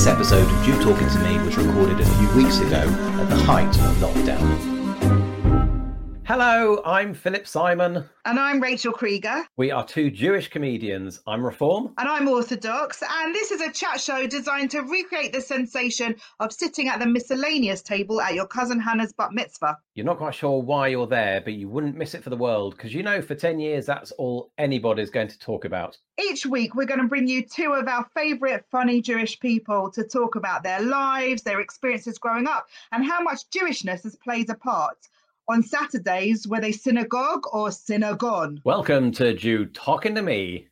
This episode of Jew Talking to Me was recorded a few weeks ago at the height of lockdown. Hello, I'm Philip Simon. And I'm Rachel Krieger. We are two Jewish comedians. I'm Reform. And I'm Orthodox. And this is a chat show designed to recreate the sensation of sitting at the miscellaneous table at your cousin Hannah's bat mitzvah. You're not quite sure why you're there, but you wouldn't miss it for the world because you know for 10 years that's all anybody's going to talk about. Each week, we're going to bring you two of our favourite funny Jewish people to talk about their lives, their experiences growing up, and how much Jewishness has played a part on Saturdays, were they synagogue or synagogue? Welcome to Jew Talking to Me.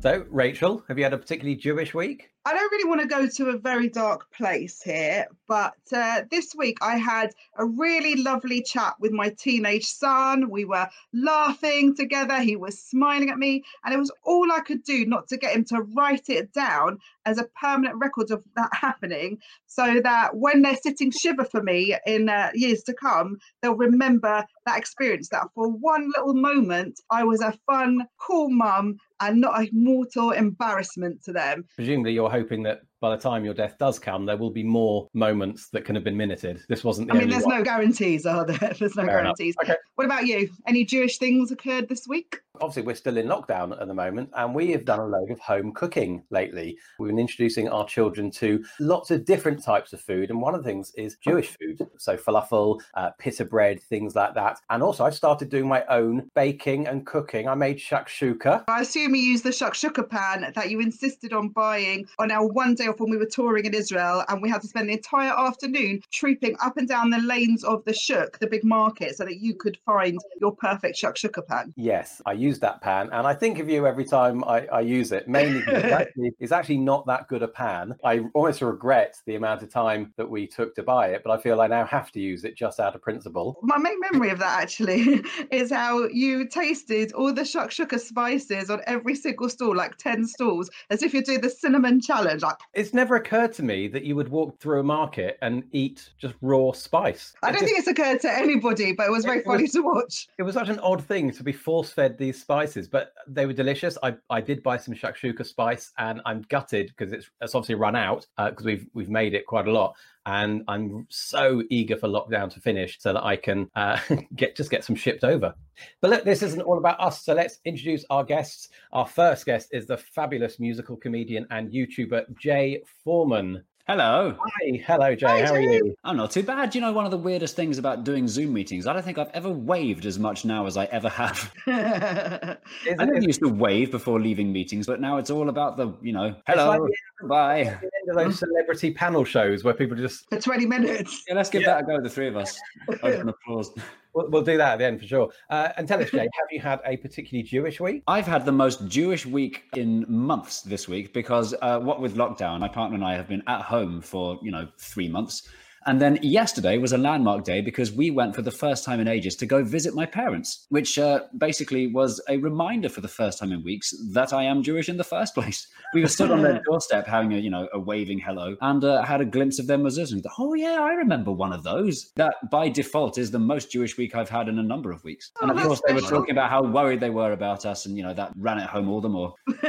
So, Rachel, have you had a particularly Jewish week? I don't really want to go to a very dark place here, but uh, this week I had a really lovely chat with my teenage son. We were laughing together, he was smiling at me, and it was all I could do not to get him to write it down as a permanent record of that happening so that when they're sitting shiva for me in uh, years to come, they'll remember that experience that for one little moment I was a fun, cool mum and not a mortal embarrassment to them. Presumably, you're hoping that by the time your death does come, there will be more moments that can have been minuted. This wasn't the I mean, only there's one. no guarantees, are there? There's no Fair guarantees. Okay. What about you? Any Jewish things occurred this week? Obviously, we're still in lockdown at the moment, and we have done a load of home cooking lately. We've been introducing our children to lots of different types of food, and one of the things is Jewish food. So, falafel, uh, pita bread, things like that. And also, I started doing my own baking and cooking. I made shakshuka. I assume you used the shakshuka pan that you insisted on buying on our one day off when we were touring in Israel, and we had to spend the entire afternoon trooping up and down the lanes of the shuk, the big market, so that you could find your perfect shakshuka pan. Yes, I use that pan, and I think of you every time I, I use it. Mainly because it's actually, it's actually not that good a pan. I almost regret the amount of time that we took to buy it, but I feel I now have to use it just out of principle. My main memory of that actually is how you tasted all the shakshuka spices on every single stall, like 10 stalls, as if you're doing the cinnamon challenge. Like, It's never occurred to me that you would walk through a market and eat just raw spice. I don't think it's occurred to anybody, but it was very It was- funny to watch. it was such an odd thing to be force fed these spices, but they were delicious. I, I did buy some shakshuka spice, and I'm gutted because it's, it's obviously run out because we've we've made it quite a lot, and I'm so eager for lockdown to finish so that I can uh, get just get some shipped over. But look, this isn't all about us, so let's introduce our guests. Our first guest is the fabulous musical comedian and YouTuber Jay Foreman. Hello. Hi, hello Jay. Hi, How are you? I'm not too bad. You know, one of the weirdest things about doing Zoom meetings, I don't think I've ever waved as much now as I ever have. I never Is it- used to wave before leaving meetings, but now it's all about the, you know, It's like hello, the bye. the end of those celebrity panel shows where people just For 20 minutes. Yeah, let's give Yeah. that a go, the three of us. Open applause. We'll, we'll do that at the end for sure. Uh, and tell us, Jay, have you had a particularly Jewish week? I've had the most Jewish week in months this week because uh, what with lockdown, my partner and I have been at home for, you know, three months. And then yesterday was a landmark day because we went for the first time in ages to go visit my parents, which uh, basically was a reminder for the first time in weeks that I am Jewish in the first place. We were stood on their doorstep having a, you know, a waving hello and uh, had a glimpse of their mezuzah. And thought, Oh yeah, I remember one of those. That by default is the most Jewish week I've had in a number of weeks. Oh, and of that's course, they were talking about how worried they were about us, and you know that ran it home all the more.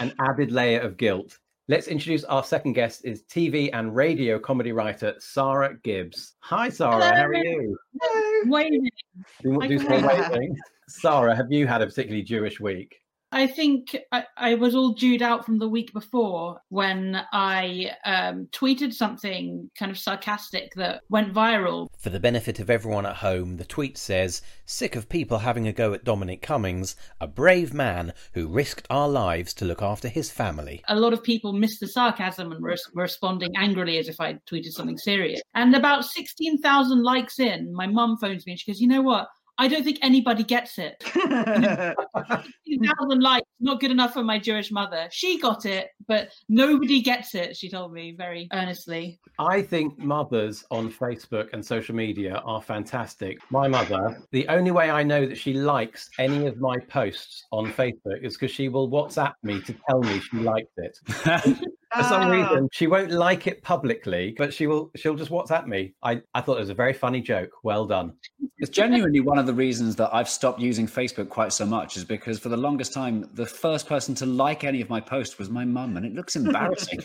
An added layer of guilt. Let's introduce our second guest is TV and radio comedy writer Sarah Gibbs. Hi, Sarah. How are you? Do, I do can some wave. waving. Sarah, have you had a particularly Jewish week? I think I, I was all dewed out from the week before when I um, tweeted something kind of sarcastic that went viral. For the benefit of everyone at home, the tweet says, Sick of people having a go at Dominic Cummings, a brave man who risked our lives to look after his family. A lot of people missed the sarcasm and were, were responding angrily as if I tweeted something serious. And about 16,000 likes in, my mum phones me and she goes, You know what? I don't think anybody gets it. 16,000 likes, not good enough for my Jewish mother. She got it, but nobody gets it, she told me very earnestly. I think mothers on Facebook and social media are fantastic. My mother, the only way I know that she likes any of my posts on Facebook is because she will WhatsApp me to tell me she liked it. For some Ah. reason, she won't like it publicly, but she will. She'll just WhatsApp me. I, I thought it was a very funny joke. Well done. It's genuinely one of the reasons that I've stopped using Facebook quite so much is because for the longest time, the first person to like any of my posts was my mum, and it looks embarrassing.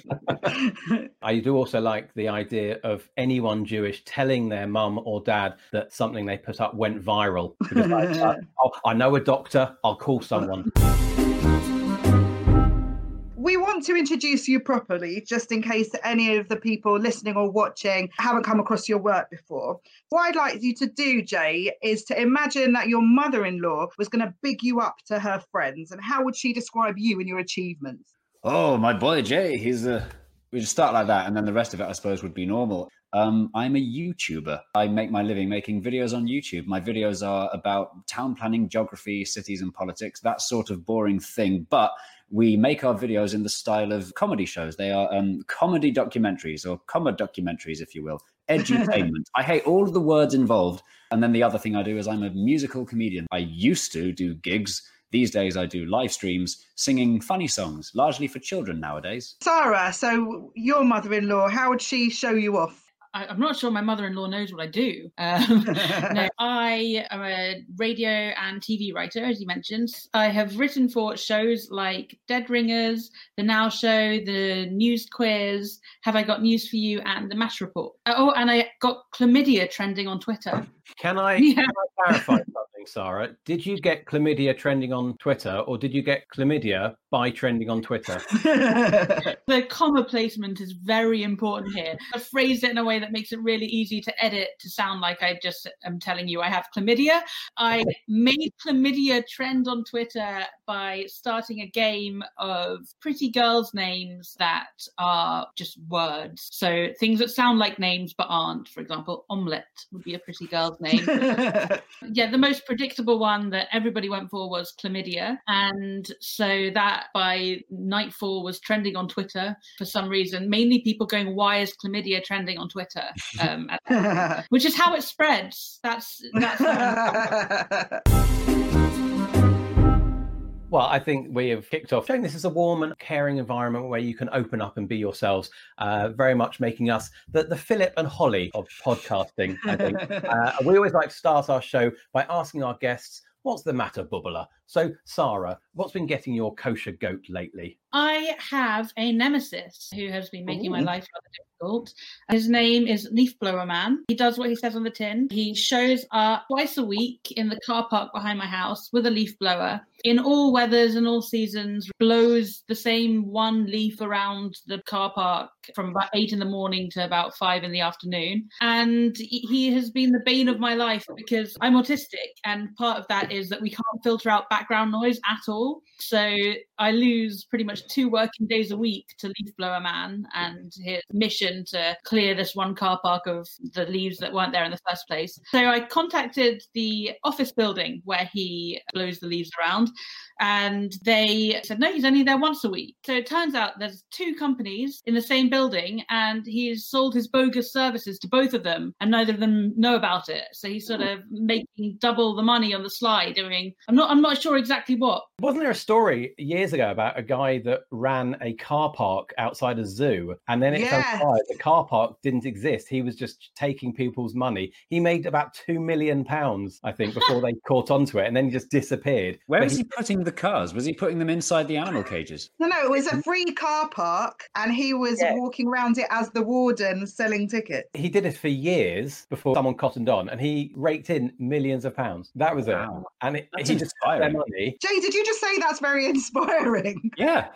I do also like the idea of anyone Jewish telling their mum or dad that something they put up went viral. Because like, uh, oh, I know a doctor. I'll call someone. Want to introduce you properly, just in case any of the people listening or watching haven't come across your work before. What I'd like you to do, Jay, is to imagine that your mother in law was going to big you up to her friends. And how would she describe you and your achievements? oh, my boy Jay, he's a. We just start like that, and then the rest of it, I suppose, would be normal. Um, I'm a YouTuber. I make my living making videos on YouTube. My videos are about town planning, geography, cities, and politics, that sort of boring thing. But we make our videos in the style of comedy shows. They are um, comedy documentaries or comedy documentaries, if you will. Edutainment. I hate all of the words involved. And then the other thing I do is I'm a musical comedian. I used to do gigs. These days I do live streams singing funny songs, largely for children nowadays. Sarah, so your mother in law, how would she show you off? I, I'm not sure my mother-in-law knows what I do. Um, no, I am a radio and TV writer, as you mentioned. I have written for shows like Dead Ringers, The Now Show, The News Quiz, Have I Got News for You, and The Match Report. Oh, and I got chlamydia trending on Twitter. Can I, Yeah. can I clarify something, Sarah? Did you get chlamydia trending on Twitter, or did you get chlamydia by trending on Twitter? The comma placement is very important here. I phrased it in a way that makes it really easy to edit to sound like I just am telling you I have chlamydia. I made chlamydia trend on Twitter by starting a game of pretty girls' names that are just words. So things that sound like names but aren't. For example, omelette would be a pretty girl's name. yeah, the most predictable one that everybody went for was chlamydia. And so that by nightfall was trending on Twitter for some reason. Mainly people going, why is chlamydia trending on Twitter? Um, which is how it spreads. That's that's Well, I think we have kicked off showing this is a warm and caring environment where you can open up and be yourselves, uh, very much making us the, the Phillip and Holly of podcasting, I think. uh, we always like to start our show by asking our guests, what's the matter, bubbler? So, Sarah, what's been getting your kosher goat lately? I have a nemesis who has been making my life rather difficult. His name is Leaf Blower Man. He does what he says on the tin. He shows up twice a week in the car park behind my house with a leaf blower. In all weathers and all seasons, blows the same one leaf around the car park from about eight in the morning to about five in the afternoon. And he has been the bane of my life because I'm autistic, and part of that is that we can't filter out background noise at all. So I lose pretty much two working days a week to Leaf Blower Man and his mission to clear this one car park of the leaves that weren't there in the first place. So I contacted the office building where he blows the leaves around and they said no he's only there once a week so it turns out there's two companies in the same building and he's sold his bogus services to both of them and neither of them know about it so he's sort of making double the money on the sly doing i'm not i'm not sure exactly what Wasn't there a story years ago about a guy that ran a car park outside a zoo and then it Yes. transpired the car park didn't exist? He was just taking people's money. He made about two million pounds, I think, before they caught onto it and then he just disappeared. Where But was he putting the cars? Was he putting them inside the animal cages? No, no, it was a free car park, and he was Yeah. walking around it as the warden selling tickets. He did it for years before someone cottoned on and he raked in millions of pounds. That was Wow. it. And it, That's he just took money. Jay, did you just say that's very inspiring? Yeah,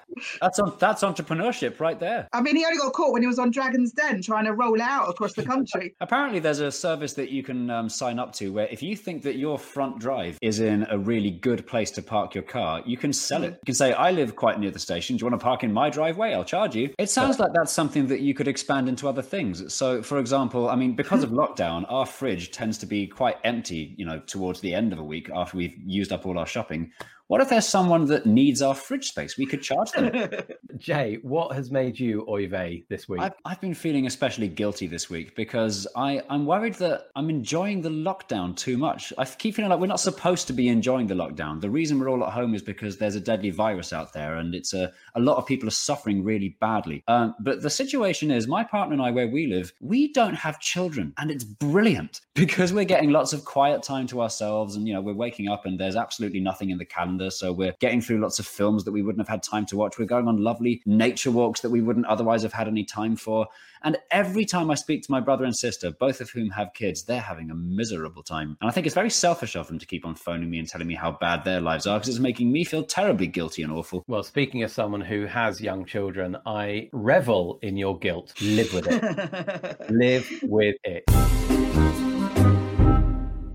that's on, that's entrepreneurship right there. I mean, he only got caught when he was on Dragon's Den trying to roll out across the country. Apparently, there's a service that you can um, sign up to where if you think that your front drive is in a really good place to park your car, you can sell it. Mm-hmm. You can say, I live quite near the station. Do you want to park in my driveway? I'll charge you. It sounds like that's something that you could expand into other things. So, for example, I mean, because of lockdown, our fridge tends to be quite empty, you know, towards the end of a week after we've used up all our shopping. What if there's someone that needs our fridge space? We could charge them. Jay, what has made you oy vey this week? I've, I've been feeling especially guilty this week because I, I'm worried that I'm enjoying the lockdown too much. I keep feeling like we're not supposed to be enjoying the lockdown. The reason we're we're all at home is because there's a deadly virus out there and it's a, a lot of people are suffering really badly. Um, but the situation is, my partner and I, where we live, we don't have children. And it's brilliant because we're getting lots of quiet time to ourselves. And, you know, we're waking up and there's absolutely nothing in the calendar. So we're getting through lots of films that we wouldn't have had time to watch. We're going on lovely nature walks that we wouldn't otherwise have had any time for. And every time I speak to my brother and sister, both of whom have kids, they're having a miserable time. And I think it's very selfish of them to keep on phoning me and telling me how bad their lives are because it's making me feel terribly guilty and awful. Well, speaking of someone who has young children, I revel in your guilt. Live with it. Live with it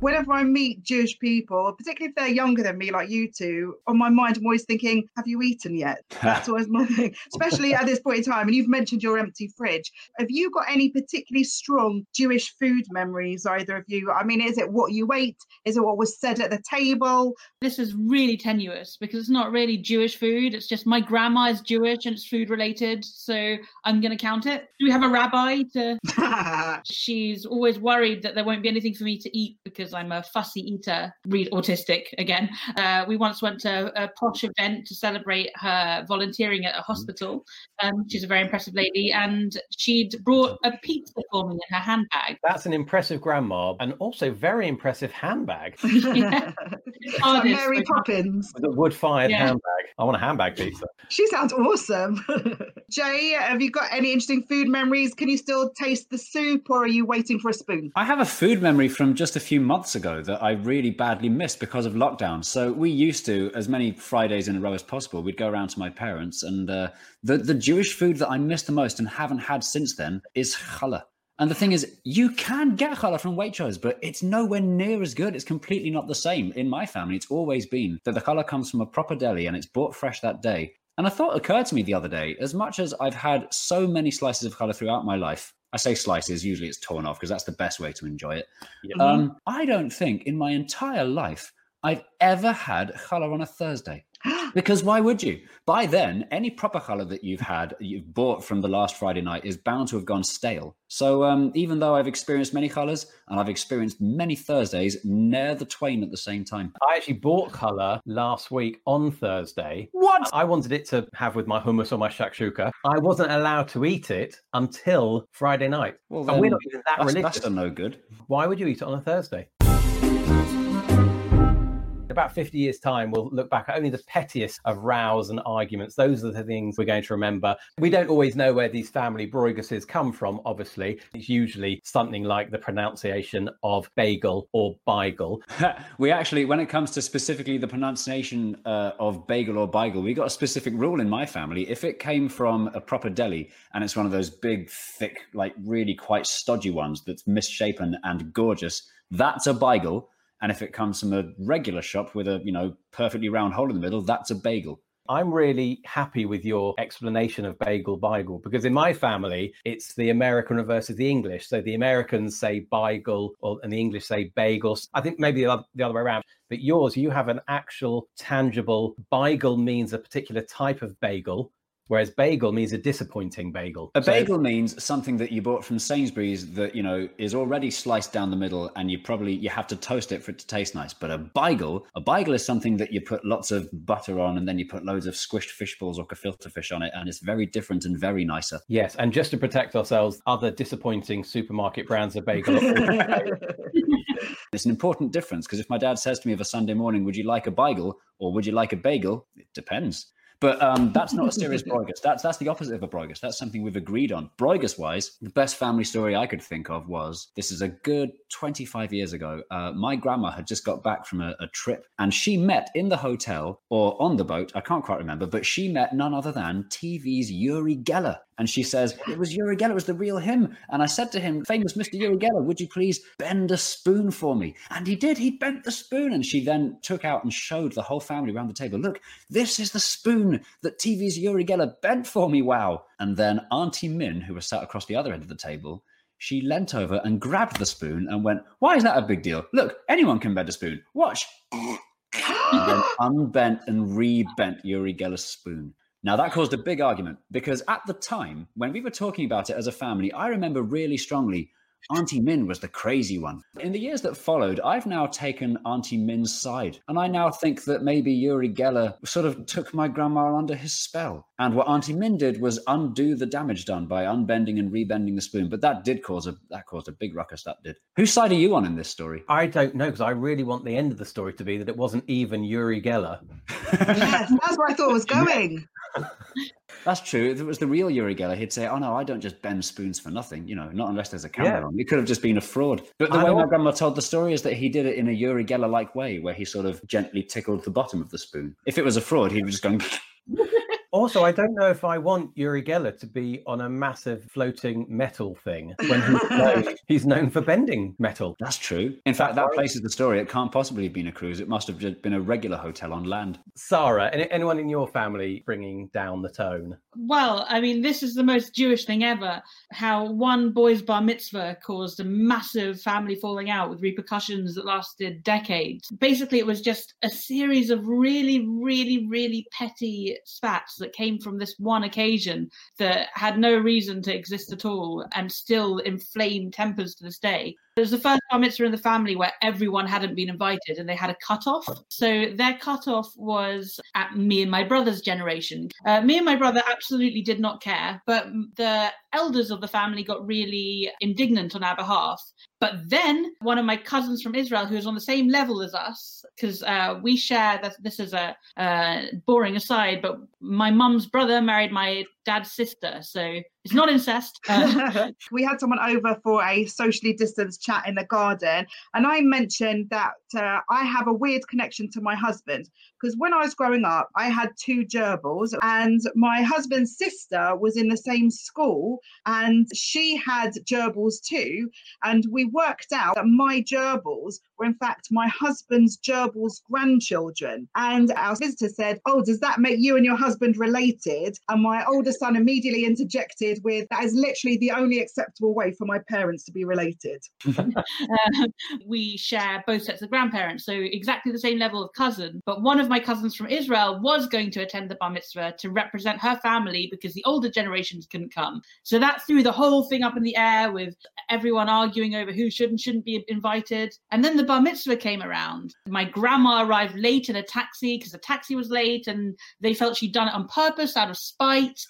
whenever I meet Jewish people, particularly if they're younger than me, like you two, on my mind, I'm always thinking, have you eaten yet? That's always my thing, especially at this point in time. And you've mentioned your empty fridge. Have you got any particularly strong Jewish food memories, either of you? I mean, is it what you ate? Is it what was said at the table? This is really tenuous because it's not really Jewish food. It's just my grandma is Jewish and it's food related. So I'm going to count it. Do we have a rabbi to? She's always worried that there won't be anything for me to eat because because I'm a fussy eater, read autistic again. Uh, we once went to a posh event to celebrate her volunteering at a hospital. Um, she's a very impressive lady, and she'd brought a pizza for me in her handbag. That's an impressive grandma, and also very impressive handbag. yeah. Mary Poppins with a wood-fired yeah. handbag. I want a handbag pizza. She sounds awesome. Jay, have you got any interesting food memories? Can you still taste the soup, or are you waiting for a spoon? I have a food memory from just a few months ago that I really badly missed because of lockdown. So we used to, as many Fridays in a row as possible, we'd go around to my parents, and uh, the the Jewish food that I miss the most and haven't had since then is challah. And the thing is, you can get challah from Waitrose, but it's nowhere near as good. It's completely not the same. In my family, it's always been that the challah comes from a proper deli and it's bought fresh that day. And a thought occurred to me the other day as much as I've had so many slices of challah throughout my life, I say slices, usually it's torn off because that's the best way to enjoy it. Um, I don't think in my entire life I've ever had challah on a Thursday. because why would you? By then, any proper challah that you've had, you've bought from the last Friday night, is bound to have gone stale. So um, even though I've experienced many challahs and I've experienced many Thursdays, ne'er the twain at the same time. I actually bought challah last week on Thursday. What? I wanted it to have with my hummus or my shakshuka. I wasn't allowed to eat it until Friday night. Well, then, and we're not even that that's, religious. That's no good. Why would you eat it on a Thursday? About 50 years' time, we'll look back at only the pettiest of rows and arguments. Those are the things we're going to remember. We don't always know where these family broiguses come from, obviously. It's usually something like the pronunciation of bagel or beigel. we actually, when it comes to specifically the pronunciation uh, of bagel or beigel, we got a specific rule in my family. If it came from a proper deli and it's one of those big, thick, like really quite stodgy ones that's misshapen and gorgeous, that's a beigel and if it comes from a regular shop with a, you know, perfectly round hole in the middle, that's a bagel. I'm really happy with your explanation of bagel beigel because in my family it's the American versus the English. So the Americans say beigel or and the English say bagels. I think maybe the other, the other way around. But yours, you have an actual tangible beigel means a particular type of bagel Whereas bagel means a disappointing bagel. A so bagel means something that you bought from Sainsbury's that you know is already sliced down the middle, and you probably you have to toast it for it to taste nice. But a bagel, a bagel is something that you put lots of butter on, and then you put loads of squished fish balls or gefilte fish on it, and it's very different and very nicer. Yes, and just to protect ourselves, other disappointing supermarket brands of bagel. it's an important difference because if my dad says to me of a Sunday morning, "Would you like a bagel?" or would you like a bagel?" It depends. But um, that's not a serious Broigus. That's that's the opposite of a Broigus. That's something we've agreed on. Broigus wise, the best family story I could think of was this is a good 25 years ago. Uh, my grandma had just got back from a, a, trip and she met in the hotel or on the boat, I can't quite remember, but she met none other than TV's Uri Geller. And she says, It was Uri Geller, it was the real him. And I said to him, Famous Mr. Uri Geller, would you please bend a spoon for me? And he did. He bent the spoon. And she then took out and showed the whole family around the table, Look, this is the spoon that TV's Uri Geller bent for me. Wow. And then Auntie Min, who was sat across the other end of the table, she leant over and grabbed the spoon and went, Why is that a big deal? Look, anyone can bend a spoon. Watch. and then unbent and rebent Uri Geller's spoon. Now, that caused a big argument because at the time, when we were talking about it as a family, I remember really strongly Auntie Min was the crazy one. In the years that followed, I've now taken Auntie Min's side. And I now think that maybe Uri Geller sort of took my grandma under his spell. And what Auntie Min did was undo the damage done by unbending and rebending the spoon. But that did cause a that caused a big ruckus. That did. Whose side are you on in this story? I don't know because I really want the end of the story to be that it wasn't even Uri Geller. yes, that's where I thought it was going. That's true. If it was the real Uri Geller, he'd say, "Oh no, I don't just bend spoons for nothing." You know, not unless there's a camera Yeah. on. It could have just been a fraud. But the I way my grandma told the story is that he did it in a Uri Geller-like way, where he sort of gently tickled the bottom of the spoon. If it was a fraud, he'd just gone. Also, I don't know if I want Uri Geller to be on a massive floating metal thing when he's known, he's known for bending metal. That's true. In fact, that place is the story. It can't possibly have been a cruise. It must have just been a regular hotel on land. Sarah, anyone in your family bringing down the tone? Well, I mean, this is the most Jewish thing ever. How one boy's bar mitzvah caused a massive family falling out with repercussions that lasted decades. Basically, it was just a series of really, really, really petty spats that came from this one occasion that had no reason to exist at all and still inflame tempers to this day. It was the first bar mitzvah in the family where everyone hadn't been invited and they had a cutoff. So their cutoff was at me and my brother's generation. Uh, me and my brother absolutely did not care, but the elders of the family got really indignant on our behalf. But then one of my cousins from Israel, who was on the same level as us, because uh, we share that this is a uh, boring aside, but my mum's brother married my dad's sister, so it's not incest. Uh, we had someone over for a socially distanced chat in the garden, and I mentioned that uh, I have a weird connection to my husband because when I was growing up, I had two gerbils, and my husband's sister was in the same school, and she had gerbils too. And we worked out that my gerbils were, in fact, my husband's gerbils' grandchildren. And our visitor said, Oh, does that make you and your husband related? And my older son immediately interjected with, That is literally the only acceptable way for my parents to be related. uh, we share both sets of grandparents, so exactly the same level of cousin. But one of my cousins from Israel was going to attend the bar mitzvah to represent her family because the older generations couldn't come. So that threw the whole thing up in the air with everyone arguing over who should and shouldn't be invited. And then the bar mitzvah came around. My grandma arrived late in a taxi because the taxi was late, and they felt she'd done it on purpose out of spite.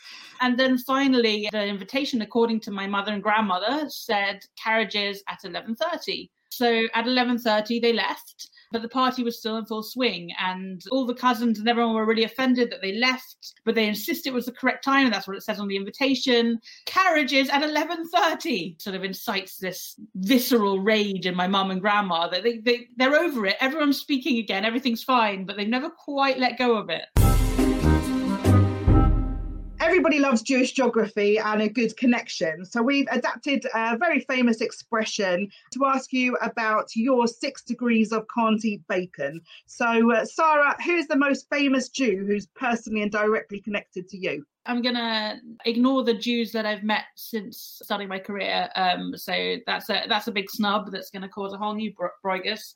And then finally, the invitation, according to my mother and grandmother, said carriages at 11:30. So at 11:30 they left, but the party was still in full swing, and all the cousins and everyone were really offended that they left. But they insist it was the correct time, and that's what it says on the invitation. Carriages at 11:30 sort of incites this visceral rage in my mum and grandma that they, they they're over it. Everyone's speaking again, everything's fine, but they've never quite let go of it. Everybody loves Jewish geography and a good connection. So we've adapted a very famous expression to ask you about your six degrees of can't eat bacon. So, uh, Sarah, who's the most famous Jew who's personally and directly connected to you? I'm gonna ignore the Jews that I've met since starting my career. Um, so that's a that's a big snub that's gonna cause a whole new bro-.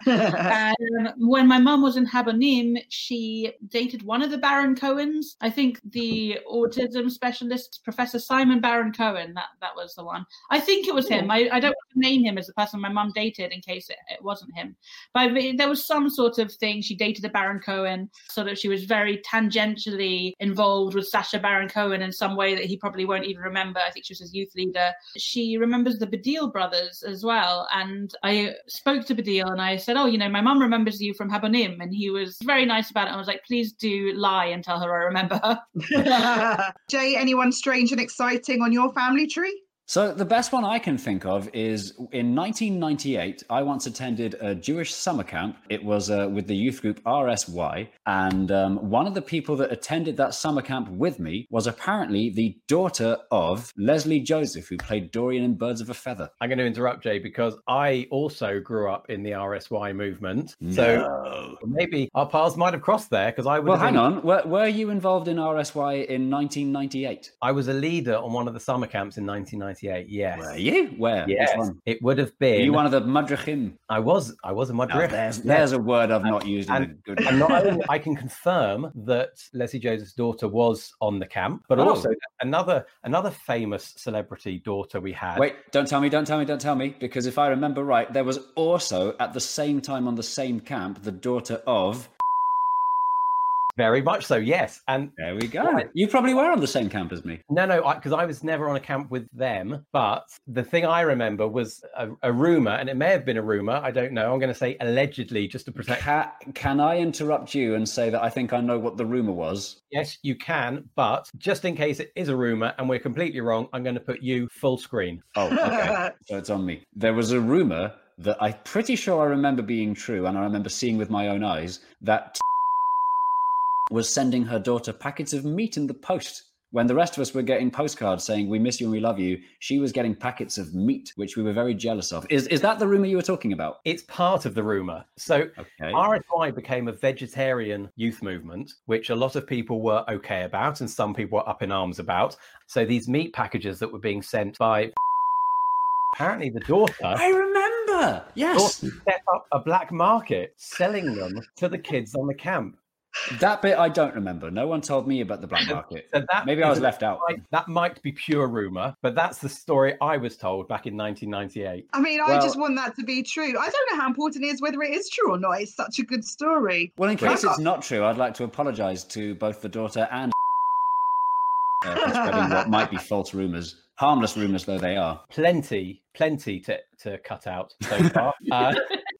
Um, when my mum was in Habonim, she dated one of the Baron Cohens. I think the autism specialist, Professor Simon Baron Cohen. That that was the one. I think it was him. I, I don't want to name him as the person my mum dated in case it, it wasn't him. But there was some sort of thing. She dated a Baron Cohen, so that she was very tangentially involved with Sacha Baron Cohen in some way that he probably won't even remember. I think she was his youth leader. She remembers the Baddiel brothers as well. And I spoke to Baddiel and I said, Oh, you know, my mum remembers you from Habonim. And he was very nice about it. I was like, Please do lie and tell her I remember her. Jay, anyone strange and exciting on your family tree? So the best one I can think of is in 1998. I once attended a Jewish summer camp. It was uh, with the youth group RSY, and um, one of the people that attended that summer camp with me was apparently the daughter of Lesley Joseph, who played Dorien in Birds of a Feather. I'm going to interrupt Jay because I also grew up in the RSY movement. So maybe our paths might have crossed there because I would Well, hang been- on. Were, were you involved in RSY in 1998? I was a leader on one of the summer camps in 1998. 1998. Yes. Were you? Where? Yes. It would have Were been. you one of the Madrachim? I was. I was a Madrich. there's, there's a word I've not used in and- good and not only I can confirm that Lesley Joseph's daughter was on the camp, but Oh. also another another famous celebrity daughter we had. Wait, don't tell me, don't tell me, don't tell me, because if I remember right, there was also at the same time on the same camp the daughter of. Very much so, yes. And There we go. Right. You probably were on the same camp as me. no, no, because I, was never on a camp with them. But the thing I remember was a, a rumor, and it may have been a rumor. I don't know. I'm going to say allegedly, just to protect. Ca can I interrupt you and say that I think I know what the rumor was? Yes, you can, but just in case it is a rumor and we're completely wrong, I'm going to put you full screen. Oh, okay. so it's on me. There was a rumor that I'm pretty sure I remember being true, and I remember seeing with my own eyes that was sending her daughter packets of meat in the post. When the rest of us were getting postcards saying "We miss you and we love you," she was getting packets of meat, which we were very jealous of. Is is that the rumor you were talking about? It's part of the rumor. So Okay. RSY became a vegetarian youth movement, which a lot of people were okay about, and some people were up in arms about. So these meat packages that were being sent by apparently the daughter I remember. Yes, daughter set up a black market selling them to the kids on the camp. That bit I don't remember. No one told me about the black market. So that Maybe I was left out. might- that might be pure rumor, but that's the story I was told back in 1998. I mean, I Well- just want that to be true. I don't know how important it is whether it is true or not. It's such a good story. Well, in case it's not true, I'd like to apologise to both the daughter and uh, for spreading what might be false rumours, harmless rumours though they are. Plenty, plenty to, to cut out so far. uh,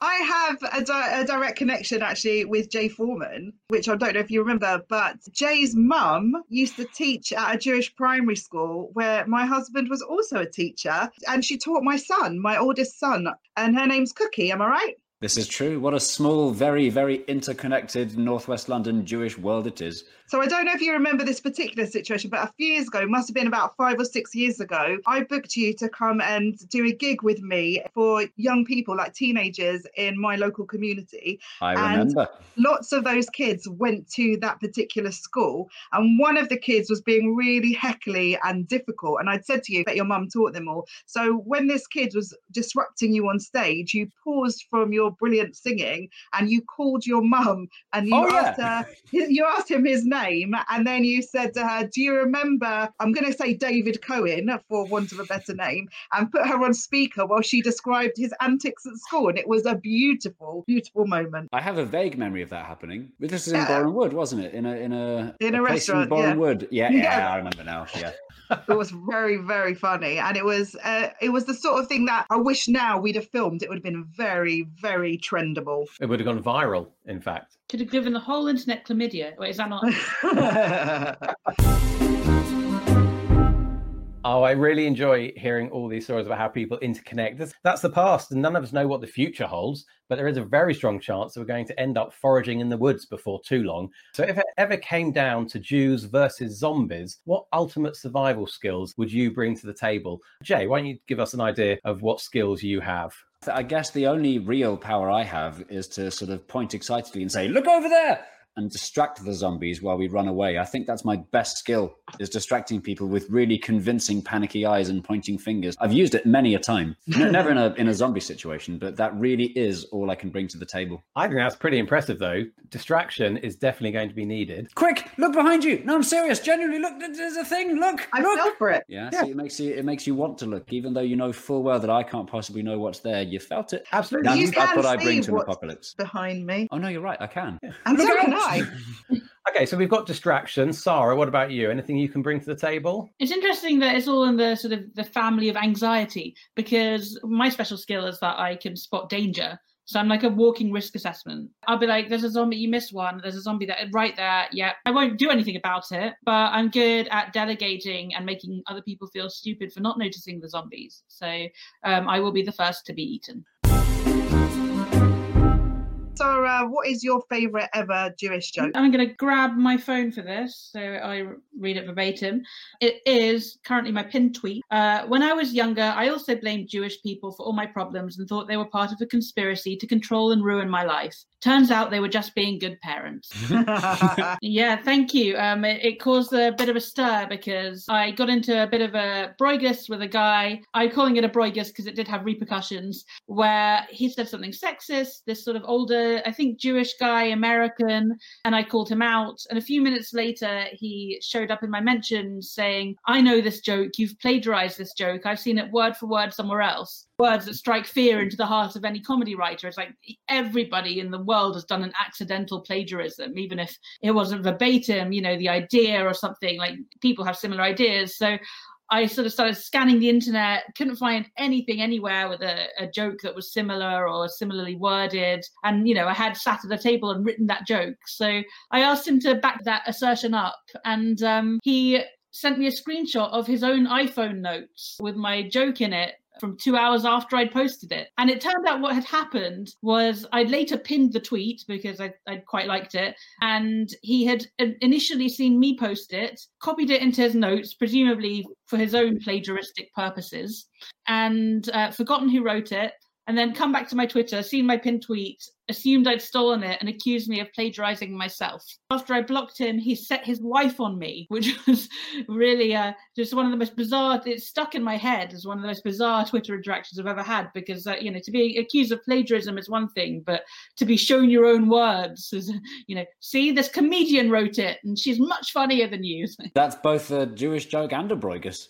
I have a, di- a direct connection actually with Jay Foreman, which I don't know if you remember, but Jay's mum used to teach at a Jewish primary school where my husband was also a teacher, and she taught my son, my oldest son, and her name's Cookie. Am I right? This is true. What a small, very, very interconnected Northwest London Jewish world it is. So I don't know if you remember this particular situation, but a few years ago, must have been about five or six years ago, I booked you to come and do a gig with me for young people, like teenagers in my local community. I And- remember. Lots of those kids went to that particular school, and one of the kids was being really heckly and difficult. And I'd said to you that your mum taught them all. So when this kid was disrupting you on stage, you paused from your brilliant singing and you called your mum and you Oh, yeah. asked her you asked him his name and then you said to her do you remember i'm going to say david cohen for want of a better name and put her on speaker while she described his antics at school and it was a beautiful beautiful moment I have a vague memory of that happening. This was in Yeah. Borehamwood, wasn't it? In a in a In a place restaurant, in yeah. Wood. Yeah, Yeah. yeah, I remember now. Yeah. it was very very funny and it was uh, it was the sort of thing that i wish now we'd have filmed it would have been very very trendable it would have gone viral, in fact. Could have given the whole internet chlamydia. Wait, is that not? Oh, I really enjoy hearing all these stories about how people interconnect. That's, that's the past, and none of us know what the future holds. But there is a very strong chance that we're going to end up foraging in the woods before too long. So, if it ever came down to Jews versus zombies, what ultimate survival skills would you bring to the table? Jay, why don't you give us an idea of what skills you have? I guess the only real power I have is to sort of point excitedly and say, "Look over there!" And distract the zombies while we run away. I think that's my best skill is distracting people with really convincing panicky eyes and pointing fingers. I've used it many a time. N- Never in a in a zombie situation, but that really is all I can bring to the table. I think that's pretty impressive, though. Distraction is definitely going to be needed. Quick, look behind you. No, I'm serious. Genuinely, look. There's a thing. Look. i look. fell for it Yeah, see, it makes you it makes you want to look, even though you know full well that I can't possibly know what's there. You felt it. Absolutely. That's, You that's can what I bring to an apocalypse. behind me Oh no, you're right. I can. and Look so can out! i Okay, so we've got distraction. Sarah, what about you? Anything you can bring to the table? It's interesting that it's all in the sort of the family of anxiety because my special skill is that I can spot danger. So I'm like a walking risk assessment. I'll be like, there's a zombie, you missed one. There's a zombie that right there. Yeah. I won't do anything about it, but I'm good at delegating and making other people feel stupid for not noticing the zombies. So um, I will be the first to be eaten. Sarah, what is your favourite ever Jewish joke? I'm going to grab my phone for this, so I read it verbatim. It is currently my pinned tweet. Uh, when I was younger, I also blamed Jewish people for all my problems and thought they were part of a conspiracy to control and ruin my life. Turns out they were just being good parents. yeah, thank you. Um, it, it, caused a bit of a stir because I got into a bit of a broigus with a guy. I'm calling it a broigus because it did have repercussions, where he said something sexist. This sort of older, I think, Jewish guy, American, and I called him out. And a few minutes later, he showed up in my mentions saying, "I know this joke. You've plagiarized this joke. I've seen it word for word somewhere else." words that strike fear into the heart of any comedy writer. It's like everybody in the world has done an accidental plagiarism, even if it wasn't verbatim, you know, the idea or something. Like people have similar ideas. So I sort of started scanning the internet, couldn't find anything anywhere with a, a, joke that was similar or similarly worded. And, you know, I had sat at the table and written that joke. So I asked him to back that assertion up. And um, he sent me a screenshot of his own iPhone notes with my joke in it from two hours after I'd posted it. And it turned out what had happened was I'd later pinned the tweet because I, would quite liked it. And he had initially seen me post it, copied it into his notes, presumably for his own plagiaristic purposes, and uh, forgotten who wrote it and then come back to my Twitter, seen my pinned tweet, assumed I'd stolen it, and accused me of plagiarizing myself. After I blocked him, he set his wife on me, which was really uh, just one of the most bizarre. It stuck in my head as one of the most bizarre Twitter interactions I've ever had because uh, you know to be accused of plagiarism is one thing, but to be shown your own words is you know see this comedian wrote it and she's much funnier than you. That's both a Jewish joke and a broigus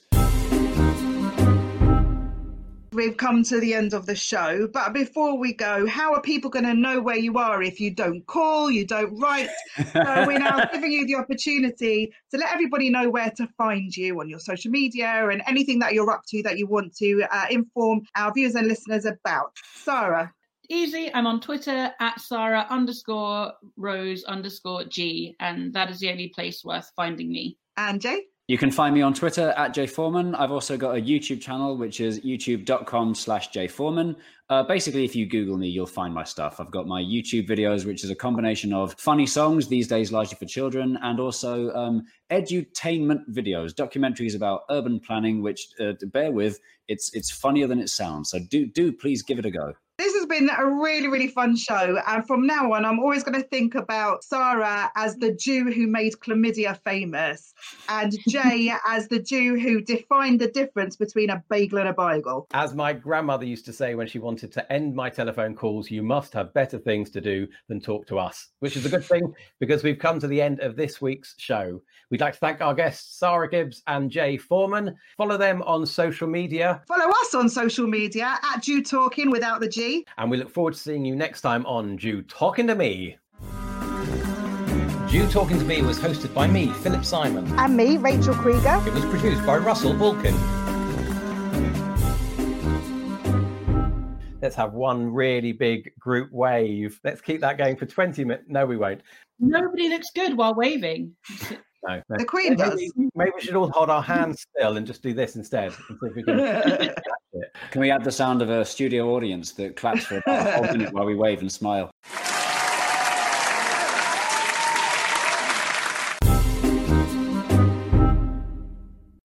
we've come to the end of the show. But before we go, how are people going to know where you are if you don't call, you don't write? so we're now giving you the opportunity to let everybody know where to find you on your social media and anything that you're up to that you want to uh, inform our viewers and listeners about. Sarah. Easy. I'm on Twitter at Sarah underscore Rose underscore G, and that is the only place worth finding me. And Jay? You can find me on Twitter at jforeman. I've also got a YouTube channel, which is youtube.com slash jforeman. Uh, basically, if you Google me, you'll find my stuff. I've got my YouTube videos, which is a combination of funny songs, these days largely for children, and also um, edutainment videos, documentaries about urban planning, which, uh, bear with, it's it's funnier than it sounds. So do do please give it a go. This has been a really, really fun show. And from now on, I'm always going to think about Sarah as the Jew who made chlamydia famous and Jay as the Jew who defined the difference between a bagel and a bagel. As my grandmother used to say when she wanted to end my telephone calls, you must have better things to do than talk to us, which is a good thing because we've come to the end of this week's show. We'd like to thank our guests, Sarah Gibbs and Jay Foreman. Follow them on social media. Follow us on social media at Jew Talking without the G and we look forward to seeing you next time on Jew Talking to Me. Jew Talking to Me was hosted by me, Philip Simon. And me, Rachel Krieger. It was produced by Russell Vulcan. Let's have one really big group wave. Let's keep that going for 20 minutes. No, we won't. Nobody looks good while waving. No, no. The Queen does. Maybe, maybe, we should all hold our hands still and just do this instead. can... can we add the sound of a studio audience that claps for about a whole minute while we wave and smile?